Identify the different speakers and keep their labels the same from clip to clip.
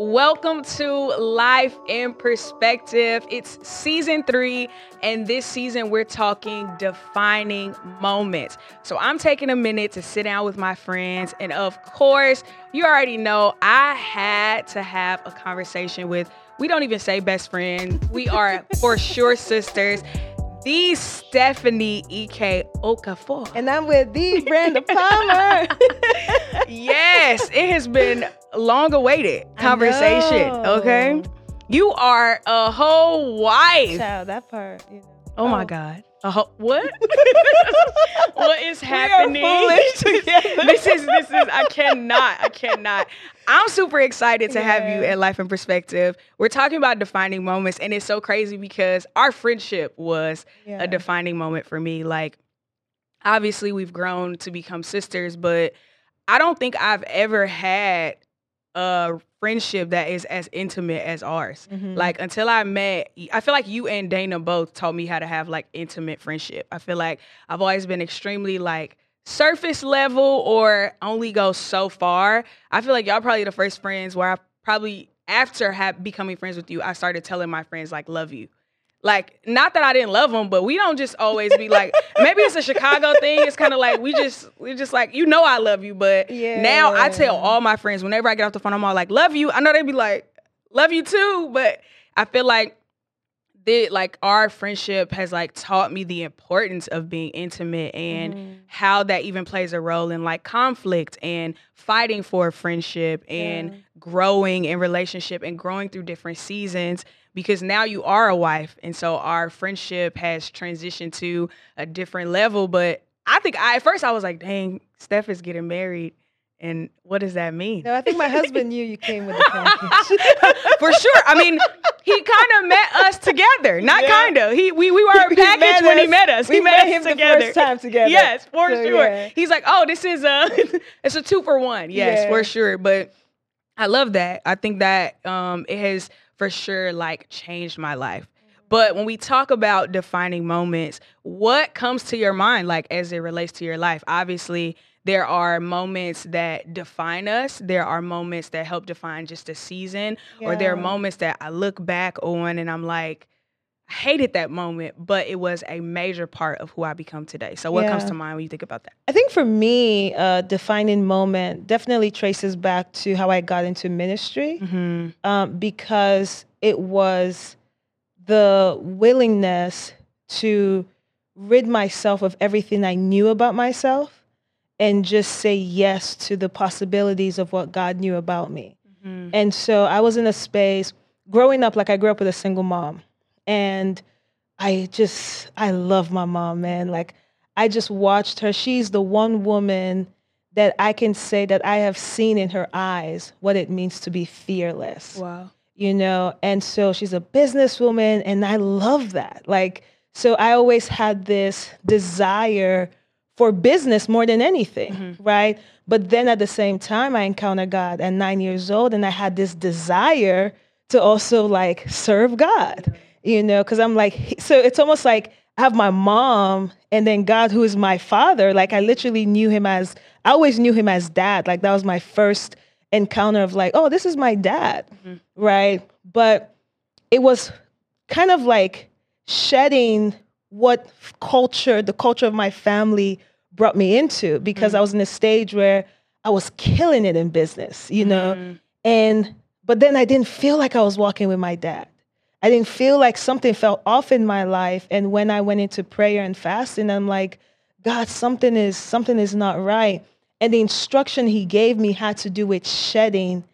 Speaker 1: Welcome to Life in Perspective. It's season three, and this season we're talking defining moments. So I'm taking a minute to sit down with my friends, and of course, you already know I had to have a conversation with, we don't even say best friend, we are for sure sisters the Stephanie Ike Okafor.
Speaker 2: And I'm with the Brenda Palmer.
Speaker 1: yes, it has been long awaited conversation. Okay. You are a whole wife.
Speaker 2: Child, that part, you know.
Speaker 1: Oh, oh. my God. Uh, what? what is happening? this is this is I cannot. I cannot. I'm super excited to yeah. have you at Life in Perspective. We're talking about defining moments and it's so crazy because our friendship was yeah. a defining moment for me. Like obviously we've grown to become sisters, but I don't think I've ever had a friendship that is as intimate as ours. Mm-hmm. Like until I met, I feel like you and Dana both taught me how to have like intimate friendship. I feel like I've always been extremely like surface level or only go so far. I feel like y'all probably the first friends where I probably after have becoming friends with you, I started telling my friends like love you. Like, not that I didn't love them, but we don't just always be like. maybe it's a Chicago thing. It's kind of like we just we just like you know I love you, but yeah. now I tell all my friends whenever I get off the phone, I'm all like love you. I know they'd be like love you too, but I feel like like our friendship has like taught me the importance of being intimate and mm-hmm. how that even plays a role in like conflict and fighting for a friendship and yeah. growing in relationship and growing through different seasons because now you are a wife and so our friendship has transitioned to a different level but i think I, at first i was like dang steph is getting married and what does that mean?
Speaker 2: No, I think my husband knew you came with the package.
Speaker 1: For sure. I mean, he kind of met us together. Not yeah. kind of. He we, we were a package when us. he met us.
Speaker 2: We
Speaker 1: he
Speaker 2: met, met him together. the first time together.
Speaker 1: Yes, for so, sure. Yeah. He's like, oh, this is a it's a two for one. Yes, yeah. for sure. But I love that. I think that um, it has for sure like changed my life. But when we talk about defining moments, what comes to your mind like as it relates to your life? Obviously, there are moments that define us. There are moments that help define just a season, yeah. or there are moments that I look back on and I'm like, I hated that moment, but it was a major part of who I become today. So, what yeah. comes to mind when you think about that?
Speaker 2: I think for me, a defining moment definitely traces back to how I got into ministry mm-hmm. um, because it was the willingness to rid myself of everything I knew about myself and just say yes to the possibilities of what God knew about me. Mm-hmm. And so I was in a space growing up, like I grew up with a single mom. And I just, I love my mom, man. Like, I just watched her. She's the one woman that I can say that I have seen in her eyes what it means to be fearless.
Speaker 1: Wow.
Speaker 2: You know, and so she's a businesswoman, and I love that. Like, so I always had this desire for business more than anything, mm-hmm. right? But then at the same time, I encountered God at nine years old, and I had this desire to also like serve God you know, because I'm like, so it's almost like I have my mom and then God, who is my father. Like I literally knew him as, I always knew him as dad. Like that was my first encounter of like, oh, this is my dad, mm-hmm. right? But it was kind of like shedding what culture, the culture of my family brought me into because mm-hmm. I was in a stage where I was killing it in business, you know? Mm-hmm. And, but then I didn't feel like I was walking with my dad. I didn't feel like something felt off in my life. And when I went into prayer and fasting, I'm like, God, something is something is not right. And the instruction he gave me had to do with shedding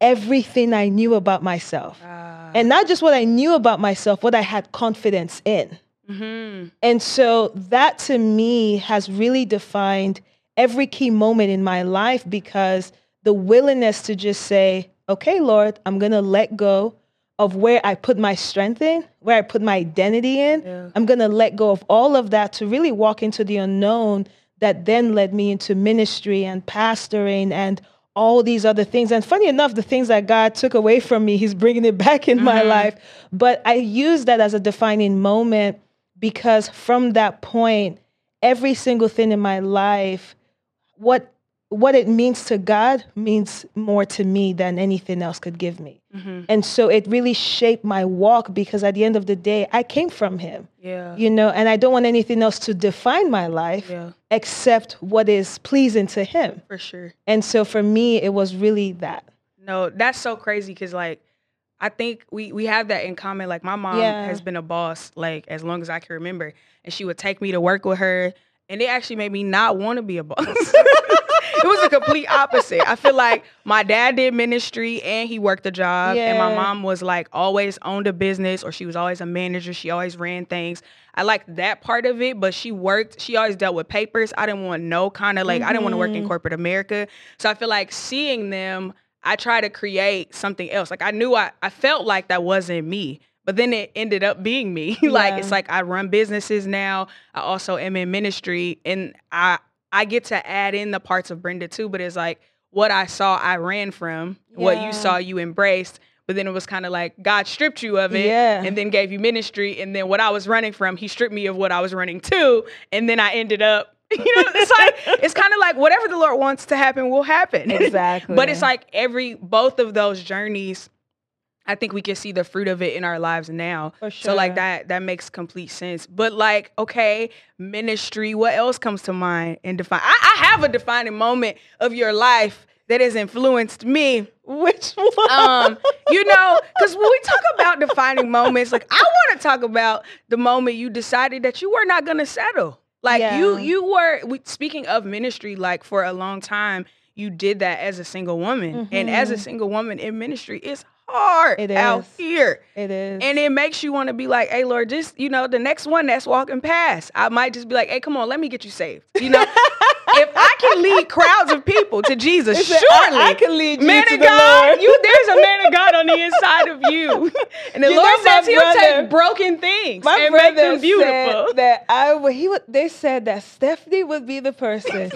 Speaker 2: everything I knew about myself. Uh. And not just what I knew about myself, what I had confidence in. Mm-hmm. And so that to me has really defined every key moment in my life because the willingness to just say, okay, Lord, I'm going to let go of where I put my strength in, where I put my identity in. Yeah. I'm going to let go of all of that to really walk into the unknown that then led me into ministry and pastoring and all these other things. And funny enough, the things that God took away from me, He's bringing it back in mm-hmm. my life. But I use that as a defining moment because from that point, every single thing in my life, what what it means to God means more to me than anything else could give me. Mm-hmm. And so it really shaped my walk because at the end of the day, I came from Him.
Speaker 1: Yeah.
Speaker 2: You know, and I don't want anything else to define my life yeah. except what is pleasing to Him.
Speaker 1: For sure.
Speaker 2: And so for me, it was really that.
Speaker 1: No, that's so crazy because, like, I think we we have that in common. Like my mom yeah. has been a boss like as long as I can remember, and she would take me to work with her, and it actually made me not want to be a boss. it was a complete opposite. I feel like my dad did ministry and he worked a job, yeah. and my mom was like always owned a business or she was always a manager. She always ran things. I liked that part of it, but she worked. She always dealt with papers. I didn't want no kind of like mm-hmm. I didn't want to work in mm-hmm. corporate America. So I feel like seeing them, I try to create something else. Like I knew I I felt like that wasn't me but then it ended up being me like it's like i run businesses now i also am in ministry and i I get to add in the parts of Brenda too, but it's like what I saw, I ran from. Yeah. What you saw, you embraced. But then it was kind of like God stripped you of it yeah. and then gave you ministry. And then what I was running from, He stripped me of what I was running to. And then I ended up, you know, it's like, it's kind of like whatever the Lord wants to happen will happen.
Speaker 2: Exactly.
Speaker 1: but it's like every, both of those journeys I think we can see the fruit of it in our lives now.
Speaker 2: Sure.
Speaker 1: So like that that makes complete sense. But like, okay, ministry, what else comes to mind and define I, I have a defining moment of your life that has influenced me.
Speaker 2: Which one?
Speaker 1: Um, you know, because when we talk about defining moments, like I want to talk about the moment you decided that you were not gonna settle. Like yeah. you you were speaking of ministry, like for a long time, you did that as a single woman. Mm-hmm. And as a mm-hmm. single woman in ministry, it's hard it is. out here.
Speaker 2: It is.
Speaker 1: And it makes you want to be like, hey, Lord, just, you know, the next one that's walking past, I might just be like, hey, come on, let me get you saved. You know? if I can lead crowds of people to Jesus, it's surely
Speaker 2: I, I, can lead you
Speaker 1: man
Speaker 2: to
Speaker 1: of
Speaker 2: the
Speaker 1: God,
Speaker 2: Lord.
Speaker 1: You, there's a man of God on the inside of you. And the you Lord says he'll brother, take broken things and make them beautiful.
Speaker 2: that I would, he would, they said that Stephanie would be the person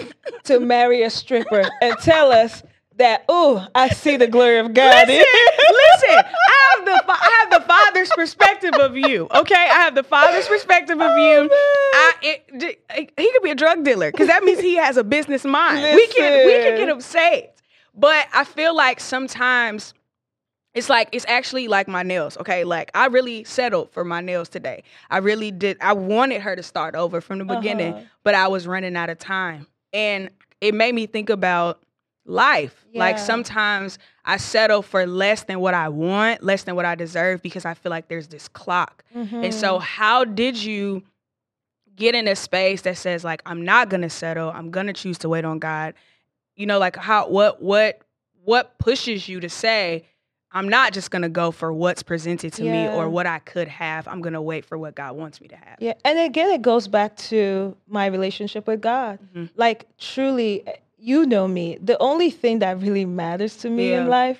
Speaker 2: to marry a stripper and tell us that oh I see the glory of God.
Speaker 1: Listen, listen, I have the I have the Father's perspective of you. Okay, I have the Father's perspective of oh, you. I it, it, he could be a drug dealer because that means he has a business mind. Listen. We can we can get him saved, but I feel like sometimes. It's like it's actually like my nails, okay? Like I really settled for my nails today. I really did. I wanted her to start over from the beginning, uh-huh. but I was running out of time. And it made me think about life. Yeah. Like sometimes I settle for less than what I want, less than what I deserve because I feel like there's this clock. Mm-hmm. And so mm-hmm. how did you get in a space that says like I'm not going to settle, I'm going to choose to wait on God? You know, like how what what what pushes you to say I'm not just going to go for what's presented to yeah. me or what I could have. I'm going to wait for what God wants me to have.
Speaker 2: Yeah. And again, it goes back to my relationship with God. Mm-hmm. Like, truly, you know me. The only thing that really matters to me yeah. in life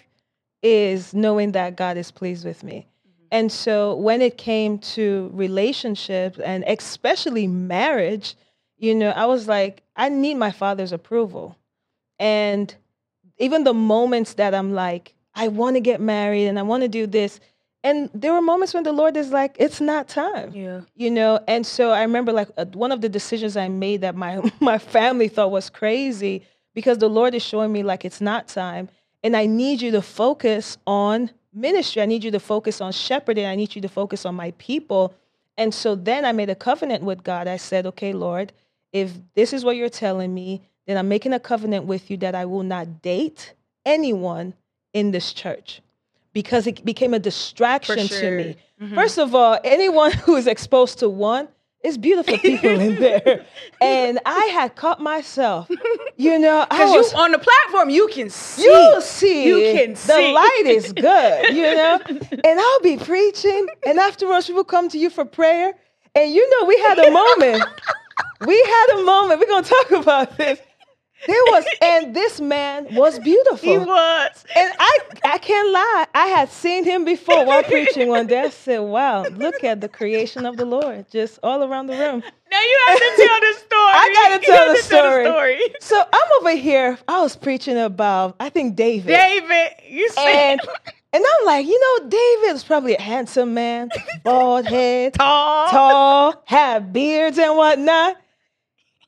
Speaker 2: is knowing that God is pleased with me. Mm-hmm. And so when it came to relationships and especially marriage, you know, I was like, I need my father's approval. And even the moments that I'm like, I want to get married and I want to do this. And there were moments when the Lord is like, it's not time.
Speaker 1: Yeah.
Speaker 2: You know, and so I remember like uh, one of the decisions I made that my my family thought was crazy because the Lord is showing me like it's not time. And I need you to focus on ministry. I need you to focus on shepherding. I need you to focus on my people. And so then I made a covenant with God. I said, okay, Lord, if this is what you're telling me, then I'm making a covenant with you that I will not date anyone in this church because it became a distraction sure. to me. Mm-hmm. First of all, anyone who is exposed to one, it's beautiful people in there. And I had caught myself, you know,
Speaker 1: because you on the platform, you can see.
Speaker 2: You see.
Speaker 1: You can
Speaker 2: the
Speaker 1: see.
Speaker 2: The light is good, you know? And I'll be preaching, and afterwards, people come to you for prayer. And you know, we had a moment. we had a moment. We're going to talk about this. There was, and this man was beautiful.
Speaker 1: He was.
Speaker 2: And I, can't lie. I had seen him before while preaching one day. I said, wow, look at the creation of the Lord just all around the room.
Speaker 1: Now you have to tell the story. I
Speaker 2: gotta tell, the, story. story. So I'm over here. I was preaching about, I think David.
Speaker 1: David, you
Speaker 2: said. And, and I'm like, you know, David was probably a handsome man, bald head,
Speaker 1: tall,
Speaker 2: tall, had beards and whatnot.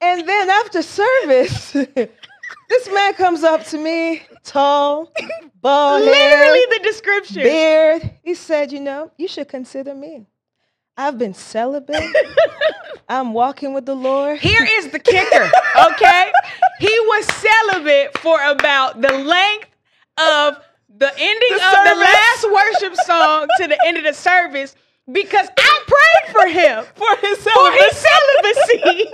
Speaker 2: And then after service, This man comes up to me, tall, bald
Speaker 1: Literally the description.
Speaker 2: beard. He said, "You know, you should consider me. I've been celibate. I'm walking with the Lord."
Speaker 1: Here is the kicker, okay? he was celibate for about the length of the ending
Speaker 2: The
Speaker 1: of the last worship song to the end of the service because I prayed for him.
Speaker 2: for his
Speaker 1: For his celibacy.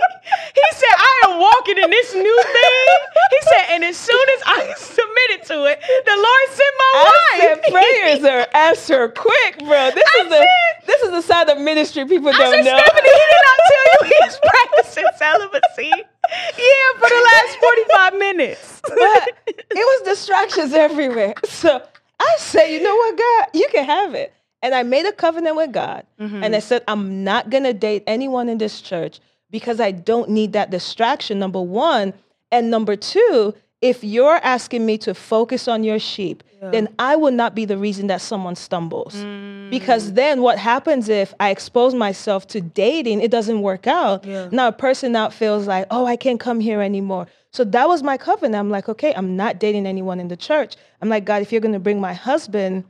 Speaker 1: He said, I am walking in this new thing. He said, and as soon as I submitted to it, the Lord sent my
Speaker 2: I
Speaker 1: wife.
Speaker 2: said prayers are answered quick, bro. This
Speaker 1: I
Speaker 2: is the
Speaker 1: said-
Speaker 2: this is the side of ministry people
Speaker 1: I
Speaker 2: don't
Speaker 1: said,
Speaker 2: know.
Speaker 1: Stephanie, he did not tell you he's practicing celibacy. Yeah, for the last 45 minutes.
Speaker 2: but it was distractions everywhere. So I said, you know what, God, you can have it. And I made a covenant with God. Mm-hmm. And I said, I'm not going to date anyone in this church because I don't need that distraction, number one. And number two, if you're asking me to focus on your sheep, then I will not be the reason that someone stumbles. Mm. Because then what happens if I expose myself to dating, it doesn't work out.
Speaker 1: Yeah.
Speaker 2: Now a person out feels like, oh, I can't come here anymore. So that was my covenant. I'm like, okay, I'm not dating anyone in the church. I'm like, God, if you're gonna bring my husband,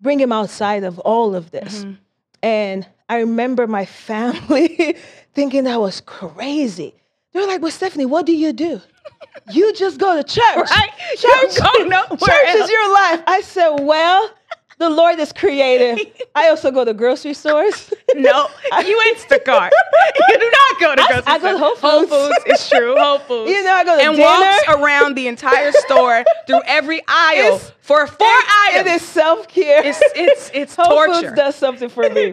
Speaker 2: bring him outside of all of this. Mm-hmm. And I remember my family thinking that was crazy. They were like, well, Stephanie, what do you do? You just go to church.
Speaker 1: Right? You
Speaker 2: Church,
Speaker 1: don't go nowhere
Speaker 2: church is your life. I said, well, the Lord is creative. I also go to grocery stores.
Speaker 1: No, you Instacart. you do not go to
Speaker 2: I-
Speaker 1: grocery
Speaker 2: I go to. Whole Foods.
Speaker 1: Whole Foods, it's true. Whole Foods.
Speaker 2: You know, I go to
Speaker 1: and
Speaker 2: dinner.
Speaker 1: walks around the entire store through every aisle
Speaker 2: It's-
Speaker 1: for four
Speaker 2: It
Speaker 1: items.
Speaker 2: is self care.
Speaker 1: It's it's it's
Speaker 2: Whole
Speaker 1: torture.
Speaker 2: Foods does something for me.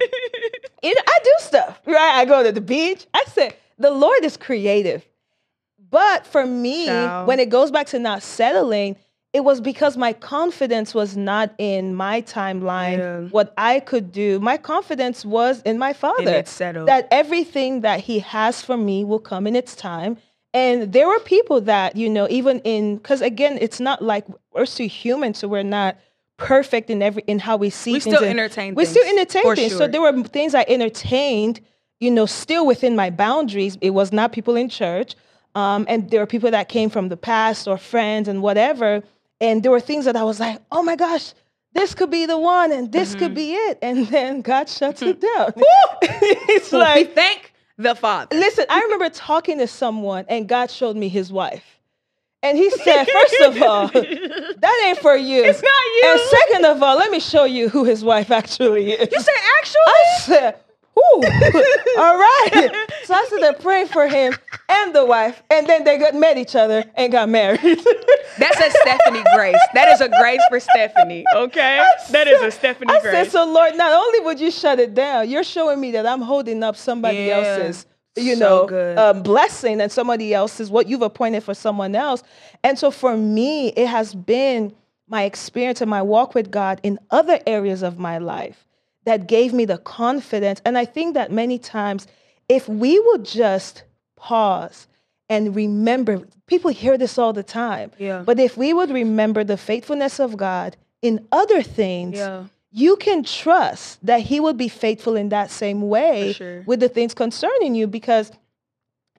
Speaker 2: You know, I do stuff, right? I go to the beach. I said, the Lord is creative. But for me,
Speaker 1: Child.
Speaker 2: when it goes back to not settling, it was because my confidence was not in my timeline,
Speaker 1: Yeah.
Speaker 2: what I could do. My confidence was in my father.
Speaker 1: it's settled.
Speaker 2: That everything that he has for me will come in its time. And there were people that, you know, even in because again, it's not like we're still human, so we're not perfect in every in how we see
Speaker 1: We
Speaker 2: things.
Speaker 1: still entertain
Speaker 2: We still entertain things. So there were things I entertained, you know, still within my boundaries. It was not people in church. Um, and there were people that came from the past or friends and whatever. And there were things that I was like, oh my gosh, this could be the one and this could mm-hmm. be it. And then God shuts it down. it's
Speaker 1: we
Speaker 2: like,
Speaker 1: thank the Father.
Speaker 2: listen, I remember talking to someone and God showed me his wife. And he said, first of all, that ain't for you.
Speaker 1: It's not you.
Speaker 2: And second of all, let me show you who his wife actually is.
Speaker 1: You said actually?
Speaker 2: I said, Ooh, all right. So I started praying for him and the wife, and then they got met each other and got married.
Speaker 1: That's a Stephanie Grace. That is a grace for Stephanie. Okay, that is a Stephanie
Speaker 2: I
Speaker 1: Grace.
Speaker 2: said, so Lord, not only would you shut it down, you're showing me that I'm holding up somebody
Speaker 1: Yeah.
Speaker 2: else's, you
Speaker 1: So
Speaker 2: know,
Speaker 1: good.
Speaker 2: um, blessing and somebody else's what you've appointed for someone else. And so for me, it has been my experience and my walk with God in other areas of my life that gave me the confidence. And I think that many times, if we would just pause and remember, people hear this all the time,
Speaker 1: Yeah.
Speaker 2: but if we would remember the faithfulness of God in other things,
Speaker 1: Yeah.
Speaker 2: you can trust that He will be faithful in that same way
Speaker 1: sure.
Speaker 2: with the things concerning you. Because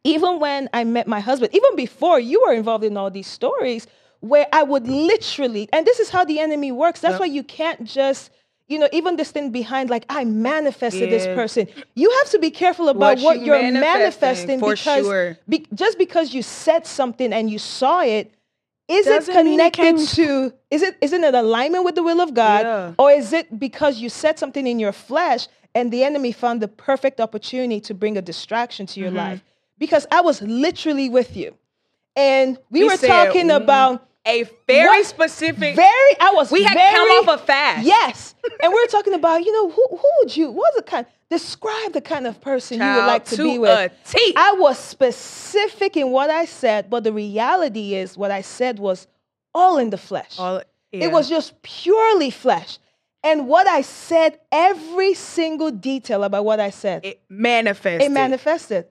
Speaker 2: even when I met my husband, even before you were involved in all these stories, where I would literally, and this is how the enemy works. That's
Speaker 1: Yep.
Speaker 2: why you can't just, you know, even this thing behind, like I manifested this person. You have to be careful about
Speaker 1: What
Speaker 2: what,
Speaker 1: you
Speaker 2: you're
Speaker 1: manifesting,
Speaker 2: manifesting because
Speaker 1: sure.
Speaker 2: be- just because you said something and you saw it, is it
Speaker 1: Doesn't it
Speaker 2: connected
Speaker 1: came-
Speaker 2: to? Is it isn't it in alignment with the will of God,
Speaker 1: Yeah.
Speaker 2: or is it because you said something in your flesh and the enemy found the perfect opportunity to bring a distraction to your
Speaker 1: Mm-hmm.
Speaker 2: life? Because I was literally with you, and we
Speaker 1: He
Speaker 2: were
Speaker 1: said,
Speaker 2: talking
Speaker 1: mm,
Speaker 2: about
Speaker 1: A very
Speaker 2: What?
Speaker 1: specific.
Speaker 2: very. I was
Speaker 1: we had
Speaker 2: very,
Speaker 1: come off a fast.
Speaker 2: Yes, and we are talking about you know who who would you what's the kind describe the kind of person you would like to,
Speaker 1: to
Speaker 2: be with.
Speaker 1: T.
Speaker 2: I was specific in what I said, but the reality is what I said was all in the flesh.
Speaker 1: All- yeah.
Speaker 2: It was just purely flesh. And what I said, every single detail about what I said, it, manifested.
Speaker 1: it manifested.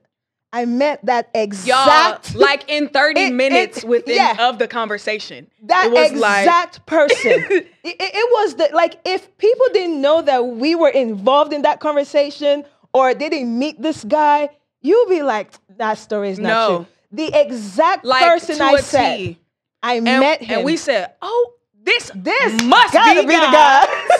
Speaker 2: I meant that
Speaker 1: Y'all,
Speaker 2: exact
Speaker 1: like in 30
Speaker 2: It-
Speaker 1: minutes
Speaker 2: it-
Speaker 1: within
Speaker 2: yeah.
Speaker 1: of the conversation.
Speaker 2: that
Speaker 1: was like
Speaker 2: exact person. it, it- was the like if people didn't know that we were involved in that conversation or they didn't meet this guy, you'd be like, that story is not
Speaker 1: No.
Speaker 2: true. The exact
Speaker 1: like
Speaker 2: person I said.
Speaker 1: T.
Speaker 2: I
Speaker 1: and,
Speaker 2: met him.
Speaker 1: and we said, "Oh, this
Speaker 2: This
Speaker 1: must be,
Speaker 2: be the
Speaker 1: God.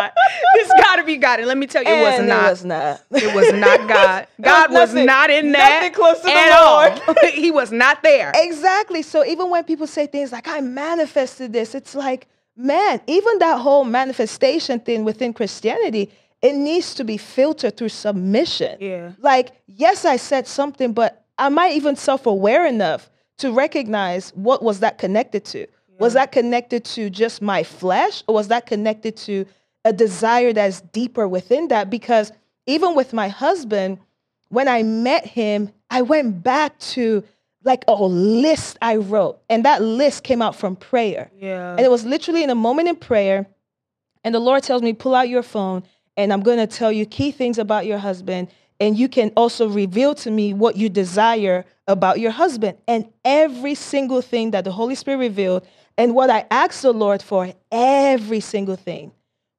Speaker 2: God."
Speaker 1: this gotta be God. This gotta be God." And let me tell you, it was not.
Speaker 2: It was not.
Speaker 1: It was not God. God was
Speaker 2: nothing-
Speaker 1: not in that
Speaker 2: nothing close to the
Speaker 1: at all. he was not there.
Speaker 2: Exactly. So even when people say things like, I manifested this, it's like, man, even that whole manifestation thing within Christianity, it needs to be filtered through submission.
Speaker 1: Yeah.
Speaker 2: Like, yes, I said something, but am I even self aware enough to recognize what was that connected to? Was that connected to just my flesh, or was that connected to a desire that's deeper within that? Because even with my husband, when I met him, I went back to like a list I wrote, and that list came out from prayer.
Speaker 1: Yeah.
Speaker 2: And it was literally in a moment in prayer, and the Lord tells me, pull out your phone, and I'm going to tell you key things about your husband, and you can also reveal to me what you desire about your husband. And every single thing that the Holy Spirit revealed, and what I asked the Lord for, every single thing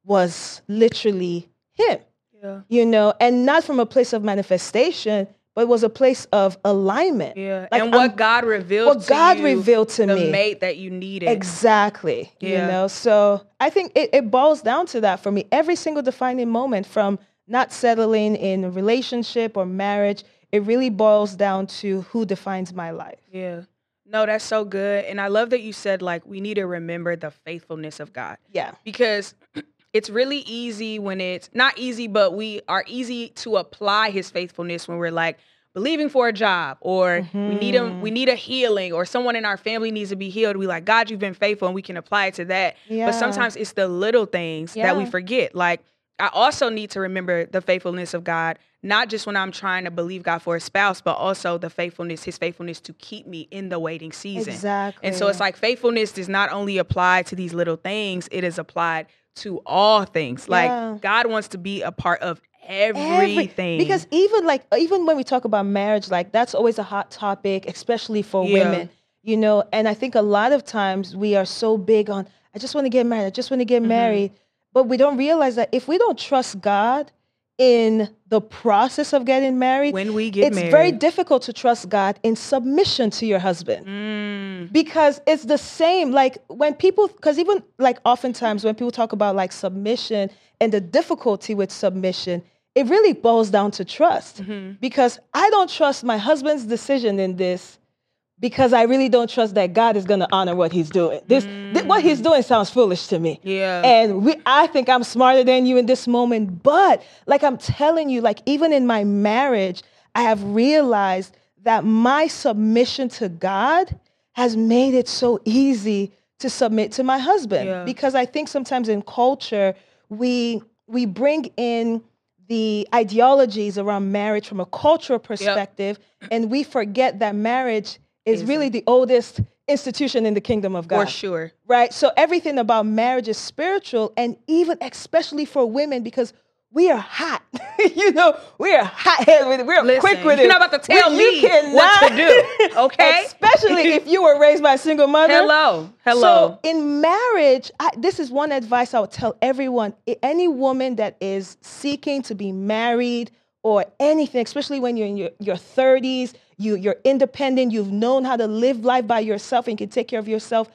Speaker 2: was literally Him
Speaker 1: yeah.
Speaker 2: you know, and not from a place of manifestation, but it was a place of alignment.
Speaker 1: Yeah.
Speaker 2: Like,
Speaker 1: and what
Speaker 2: I'm-
Speaker 1: God revealed
Speaker 2: what
Speaker 1: to
Speaker 2: God
Speaker 1: you,
Speaker 2: revealed to
Speaker 1: the
Speaker 2: me.
Speaker 1: mate that you needed.
Speaker 2: Exactly. You know, so I think it, it boils down to that for me. Every single defining moment from not settling in a relationship or marriage, it really boils down to who defines my life.
Speaker 1: Yeah. No, that's so good. And I love that you said like we need to remember the faithfulness of God.
Speaker 2: Yeah.
Speaker 1: because it's really easy when it's not easy, but we are easy to apply his faithfulness when we're like believing for a job or we need a we mm-hmm. need a healing or someone in our family needs to be healed. We like, God, you've been faithful and we can apply it to that.
Speaker 2: Yeah.
Speaker 1: But sometimes it's the little things that we forget. Like I also need to remember the faithfulness of God, not just when I'm trying to believe God for a spouse, but also the faithfulness, his faithfulness to keep me in the waiting season.
Speaker 2: Exactly.
Speaker 1: And so it's like faithfulness does not only apply to these little things, it is applied to all things.
Speaker 2: Yeah.
Speaker 1: Like God wants to be a part of
Speaker 2: Every-
Speaker 1: everything.
Speaker 2: because even like even when we talk about marriage, like that's always a hot topic, especially for
Speaker 1: Yeah.
Speaker 2: women. You know, and I think a lot of times we are so big on I just want to get married, I just want to
Speaker 1: Mm-hmm.
Speaker 2: get married, but we don't realize that if we don't trust God in the process of getting married,
Speaker 1: when we get
Speaker 2: it's
Speaker 1: married,
Speaker 2: very difficult to trust God in submission to your husband
Speaker 1: Mm,
Speaker 2: because it's the same like when people because even like oftentimes when people talk about like submission and the difficulty with submission it really boils down to trust
Speaker 1: Mm-hmm.
Speaker 2: because i don't trust my husband's decision in this because i really don't trust that god is going to honor what he's doing this thi- what he's doing sounds foolish to me
Speaker 1: yeah.
Speaker 2: and we, I think I'm smarter than you in this moment. But like I'm telling you, like even in my marriage, I have realized that my submission to God has made it so easy to submit to my husband.
Speaker 1: Yeah.
Speaker 2: Because I think sometimes in culture, we we bring in the ideologies around marriage from a cultural perspective, and we forget that marriage is really the oldest institution in the kingdom of God
Speaker 1: for sure.
Speaker 2: right? So everything about marriage is spiritual, and even especially for women because we are hot. you know, we are hot headed with it. We're
Speaker 1: Listen,
Speaker 2: quick with it.
Speaker 1: you're not about to tell
Speaker 2: We-
Speaker 1: me
Speaker 2: you
Speaker 1: what to
Speaker 2: cannot-
Speaker 1: do, okay?
Speaker 2: Especially if you were raised by a single mother.
Speaker 1: Hello. Hello.
Speaker 2: So in marriage, I, this is one advice I would tell everyone: any woman that is seeking to be married or anything, especially when you're in your, your 30s, you, you're independent, you've known how to live life by yourself and can take care of yourself,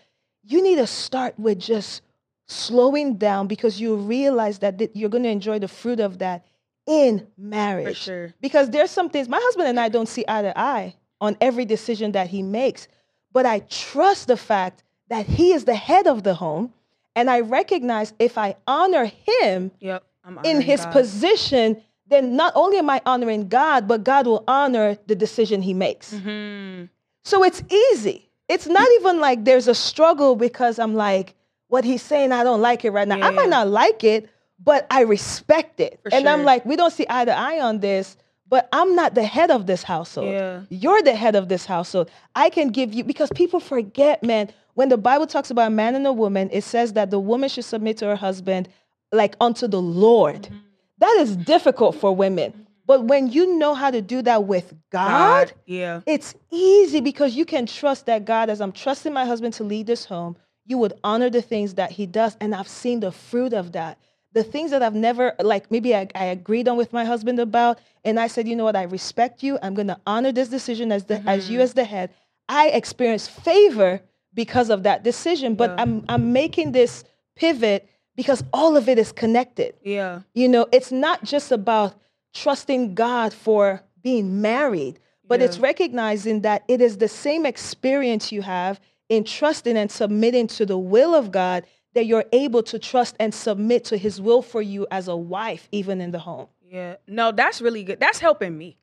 Speaker 2: you need to start with just slowing down because you realize that th- you're going to enjoy the fruit of that in marriage.
Speaker 1: sure.
Speaker 2: Because there's some things my husband and I don't see eye to eye on every decision that he makes, but I trust the fact that he is the head of the home, and I recognize if I honor him
Speaker 1: yep.
Speaker 2: In his
Speaker 1: God.
Speaker 2: position, then not only am I honoring God, but God will honor the decision he makes.
Speaker 1: Mhm.
Speaker 2: So it's easy. It's not even like there's a struggle because I'm like, what he's saying, I don't like it right now. I might not like it, but I respect it.
Speaker 1: For
Speaker 2: and I'm like, we don't see eye to eye on this, but I'm not the head of this household.
Speaker 1: Yeah.
Speaker 2: You're the head of this household. I can give you, because people forget, man, when the Bible talks about a man and a woman, it says that the woman should submit to her husband like unto the Lord.
Speaker 1: Mm-hmm.
Speaker 2: That is difficult for women. But when you know how to do that with God,
Speaker 1: God. Yeah.
Speaker 2: it's easy because you can trust that God, as I'm trusting my husband to lead this home, you would honor the things that he does. And I've seen the fruit of that. The things that I've never, like maybe I, I agreed on with my husband about, and I said, you know what, I respect you. I'm going to honor this decision as, the, as you mm-hmm. as the head. I experienced favor because of that decision. But yeah. I'm I'm making this pivot because all of it is connected.
Speaker 1: Yeah.
Speaker 2: You know, it's not just about trusting God for being married, but yeah. it's recognizing that it is the same experience you have in trusting and submitting to the will of God that you're able to trust and submit to his will for you as a wife, even in the home.
Speaker 1: Yeah. No, that's really good. That's helping me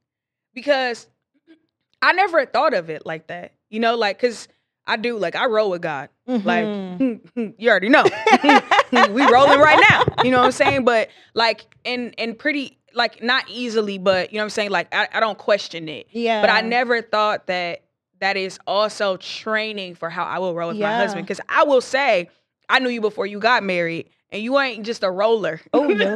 Speaker 1: because I never thought of it like that. You know, like, cause I do, like, I roll with God. Mm-hmm. Like, you already know. we rolling right now. You know what I'm saying? But like, and, and pretty, like, not easily, but you know what I'm saying? Like, I, I don't question it.
Speaker 2: Yeah.
Speaker 1: But I never thought that that is also training for how I will roll with yeah. my husband. Cause I will say, I knew you before you got married and you ain't just a roller.
Speaker 2: Oh no,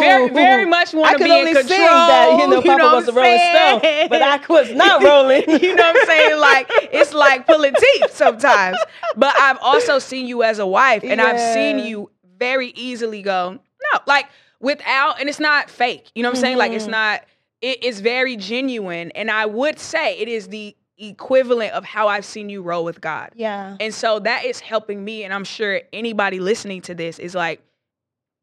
Speaker 1: very very much want to be in control.
Speaker 2: that you know, you Papa know was a rolling stone, but I was not rolling.
Speaker 1: you know what I'm saying? Like it's like pulling teeth sometimes. But I've also seen you as a wife, and yeah. I've seen you very easily go no, like without, and it's not fake. You know what I'm mm-hmm. saying? Like it's mm-hmm. not. It is very genuine, and I would say it is the equivalent of how I've seen you roll with God.
Speaker 2: Yeah.
Speaker 1: And so that is helping me. And I'm sure anybody listening to this is like,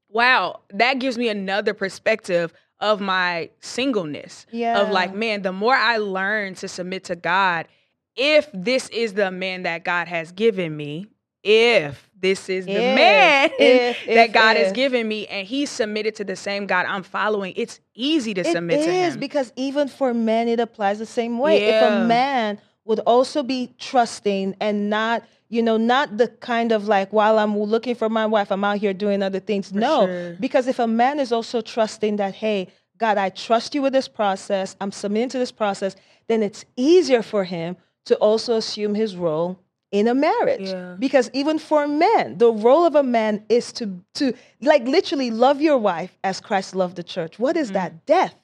Speaker 1: wow, that gives me another perspective of my singleness.
Speaker 2: Yeah.
Speaker 1: Of like, man, the more I learn to submit to God, if this is the man that God has given me, if this is the if, man if, eh, that if, God has given me and he's submitted to the same God I'm following, it's easy to
Speaker 2: it
Speaker 1: submit to him.
Speaker 2: because even for men it applies the same way. Yeah. If a man would also be trusting and not you know, not the kind of like while I'm looking for my wife, I'm out here doing other things. For no, sure. because if a man is also trusting that, hey, God, I trust you with this process, I'm submitting to this process, then it's easier for him to also assume his role in a marriage. Yeah. because even for men the role of a man is to to like literally love your wife as christ loved the church. What is mm-hmm. that? Death.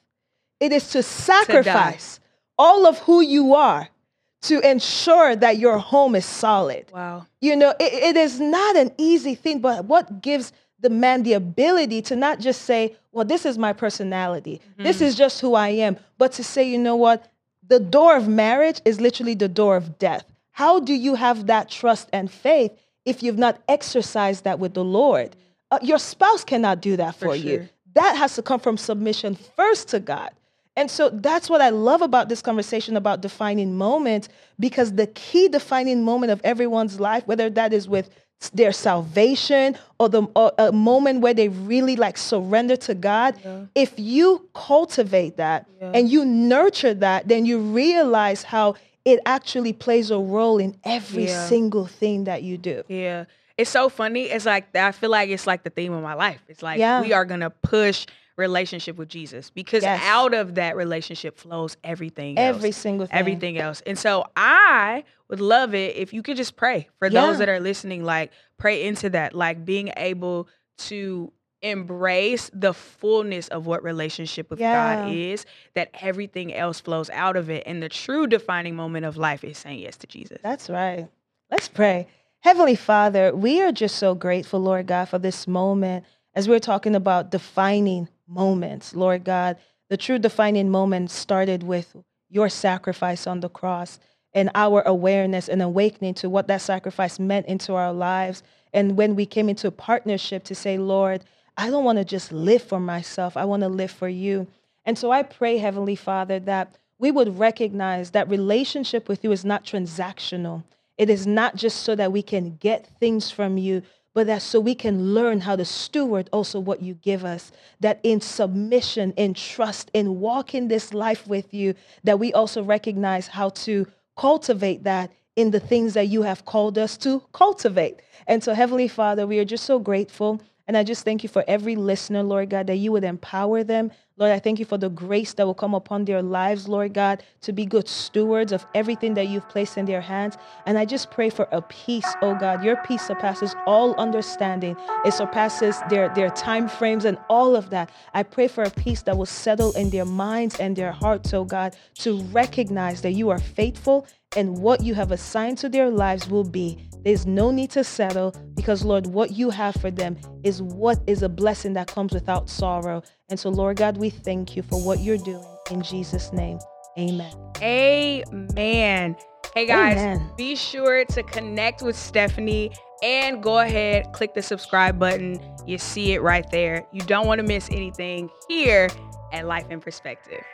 Speaker 2: It is to sacrifice to all of who you are to ensure that your home is solid.
Speaker 1: Wow.
Speaker 2: You know it, it is not an easy thing but what gives the man the ability to not just say well this is my personality. Mm-hmm. this is just who i am but to say you know what? The door of marriage is literally the door of death how do you have that trust and faith if you've not exercised that with the Lord? Uh, your spouse cannot do that for, for sure. you. That has to come from submission first to God. And so that's what I love about this conversation about defining moments, because the key defining moment of everyone's life, whether that is with their salvation or the or a moment where they really like surrender to God, yeah. if you cultivate that yeah. and you nurture that, then you realize how it actually plays a role in every yeah. single thing that you do.
Speaker 1: Yeah. It's so funny. It's like I feel like it's like the theme of my life. It's like yeah. we are gonna push relationship with Jesus because yes. out of that relationship flows everything
Speaker 2: else. Every single thing.
Speaker 1: Everything else. And so I would love it if you could just pray for yeah. those that are listening, like pray into that, like being able to embrace the fullness of what relationship with yeah. God is, that everything else flows out of it. And the true defining moment of life is saying yes to Jesus.
Speaker 2: That's right. Let's pray. Heavenly Father, we are just so grateful, Lord God, for this moment as we're talking about defining moments, Lord God. The true defining moment started with your sacrifice on the cross and our awareness and awakening to what that sacrifice meant into our lives. And when we came into partnership to say, Lord, I don't want to just live for myself. I want to live for you. And so I pray, Heavenly Father, that we would recognize that relationship with you is not transactional. It is not just so that we can get things from you, but that so we can learn how to steward also what you give us. That in submission, in trust, in walking this life with you, that we also recognize how to cultivate that in the things that you have called us to cultivate. And so, Heavenly Father, we are just so grateful and I just thank you for every listener, Lord God, that you would empower them. Lord, I thank you for the grace that will come upon their lives, Lord God, to be good stewards of everything that you've placed in their hands. And I just pray for a peace, oh God. Your peace surpasses all understanding. It surpasses their, their time frames and all of that. I pray for a peace that will settle in their minds and their hearts, oh God, to recognize that you are faithful and what you have assigned to their lives will be. There's no need to settle because, Lord, what you have for them is what is a blessing that comes without sorrow. And so, Lord God, we thank you for what you're doing. In Jesus' name, amen.
Speaker 1: Amen. Hey guys, Amen. be sure to connect with Stephanie and go ahead, click the subscribe button. You see it right there. You don't want to miss anything here at Life in Perspective.